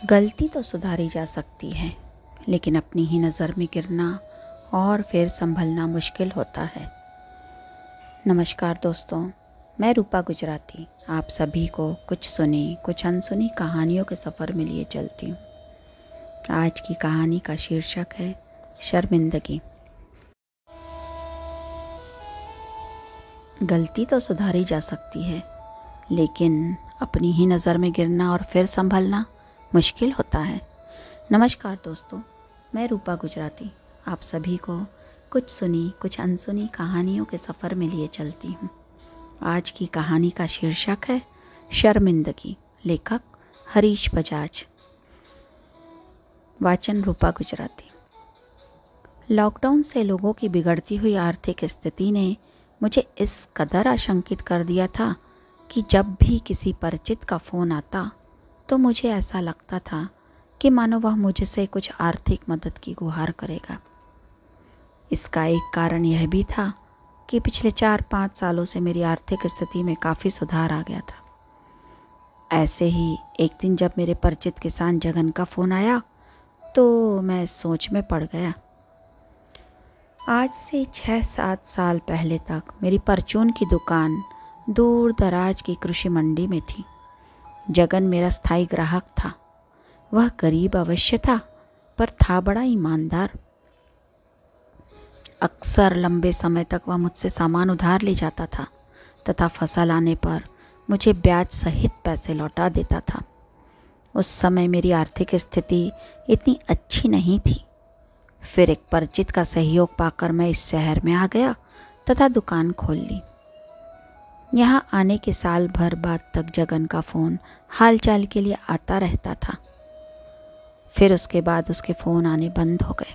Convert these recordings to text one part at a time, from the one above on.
गलती तो सुधारी जा सकती है, लेकिन अपनी ही नज़र में गिरना और फिर संभलना मुश्किल होता है। नमस्कार दोस्तों, मैं रूपा गुजराती। आप सभी को कुछ सुनी, कुछ अनसुनी कहानियों के सफ़र में लिए चलती हूँ। आज की कहानी का शीर्षक है, शर्मिंदगी। गलती तो सुधारी जा सकती है, लेकिन अपनी ही नज़र में गिरना और फिर संभलना मुश्किल होता है। नमस्कार दोस्तों, मैं रूपा गुजराती। आप सभी को कुछ सुनी, कुछ अनसुनी कहानियों के सफ़र में लिए चलती हूँ। आज की कहानी का शीर्षक है, शर्मिंदगी, लेखक हरीश बजाज। वाचन रूपा गुजराती। लॉकडाउन से लोगों की बिगड़ती हुई आर्थिक स्थिति ने मुझे इस कदर आशंकित कर दिया था कि जब भी किसी परिचित का फ़ोन आता तो मुझे ऐसा लगता था कि मानो वह मुझसे कुछ आर्थिक मदद की गुहार करेगा। इसका एक कारण यह भी था कि पिछले चार पाँच सालों से मेरी आर्थिक स्थिति में काफ़ी सुधार आ गया था। ऐसे ही एक दिन जब मेरे परिचित किसान जगन का फ़ोन आया तो मैं सोच में पड़ गया। आज से छः सात साल पहले तक मेरी परचून की दुकान दूर दराज की कृषि मंडी में थी। जगन मेरा स्थायी ग्राहक था। वह गरीब अवश्य था, पर था बड़ा ईमानदार। अक्सर लंबे समय तक वह मुझसे सामान उधार ले जाता था, तथा फ़सल आने पर मुझे ब्याज सहित पैसे लौटा देता था। उस समय मेरी आर्थिक स्थिति इतनी अच्छी नहीं थी। फिर एक परिचित का सहयोग पाकर मैं इस शहर में आ गया तथा दुकान खोल ली। यहाँ आने के साल भर बाद तक जगन का फ़ोन हालचाल के लिए आता रहता था। फिर उसके बाद उसके फ़ोन आने बंद हो गए।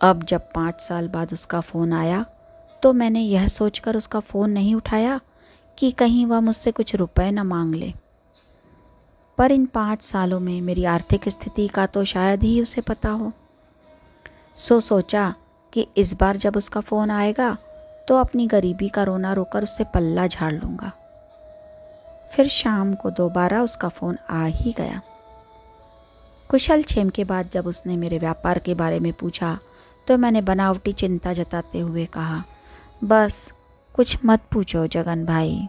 अब जब पाँच साल बाद उसका फ़ोन आया तो मैंने यह सोचकर उसका फ़ोन नहीं उठाया कि कहीं वह मुझसे कुछ रुपए न मांग ले। पर इन पाँच सालों में मेरी आर्थिक स्थिति का तो शायद ही उसे पता हो। सो सोचा कि इस बार जब उसका फ़ोन आएगा तो अपनी गरीबी का रोना रोकर उससे पल्ला झाड़ लूँगा। फिर शाम को दोबारा उसका फ़ोन आ ही गया। कुशल छेम के बाद जब उसने मेरे व्यापार के बारे में पूछा तो मैंने बनावटी चिंता जताते हुए कहा, बस, कुछ मत पूछो जगन भाई।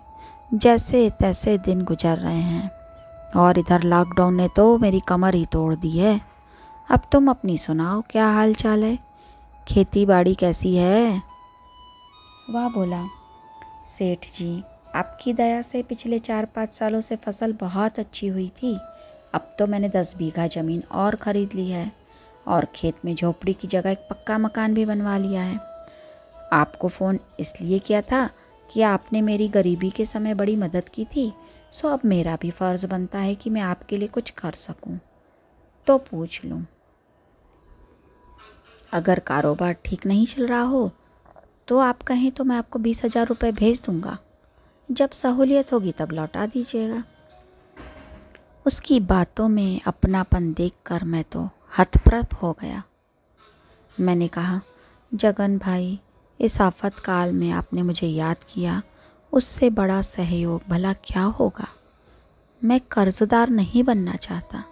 जैसे तैसे दिन गुजर रहे हैं, और इधर लॉकडाउन ने तो मेरी कमर ही तोड़ दी है। अब तुम अपनी सुनाओ, क्या हाल चाल है? खेती बाड़ी कैसी है? वह बोला सेठ जी, आपकी दया से पिछले चार पाँच सालों से फ़सल बहुत अच्छी हुई थी अब तो मैंने दस बीघा ज़मीन और ख़रीद ली है और खेत में झोपड़ी की जगह एक पक्का मकान भी बनवा लिया है आपको फ़ोन इसलिए किया था कि आपने मेरी गरीबी के समय बड़ी मदद की थी, सो अब मेरा भी फ़र्ज़ बनता है कि मैं आपके लिए कुछ कर सकूँ। तो पूछ लूँ। अगर कारोबार ठीक नहीं चल रहा हो तो आप कहें तो मैं आपको बीस हज़ार रुपये भेज दूँगा। जब सहूलियत होगी तब लौटा दीजिएगा। उसकी बातों में अपनापन देखकर मैं तो हतप्रभ हो गया। मैंने कहा, जगन भाई, इस आफत काल में आपने मुझे याद किया। उससे बड़ा सहयोग भला क्या होगा? मैं कर्जदार नहीं बनना चाहता।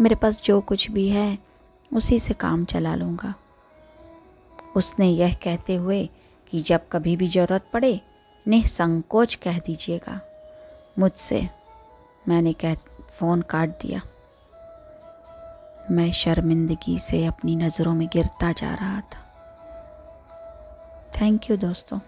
मेरे पास जो कुछ भी है, उसी से काम चला लूँगा। उसने यह कहते हुए कि जब कभी भी ज़रूरत पड़े, निसंकोच कह दीजिएगा। मुझसे मैंने कह, फ़ोन काट दिया। मैं शर्मिंदगी से अपनी नज़रों में गिरता जा रहा था। थैंक यू दोस्तों।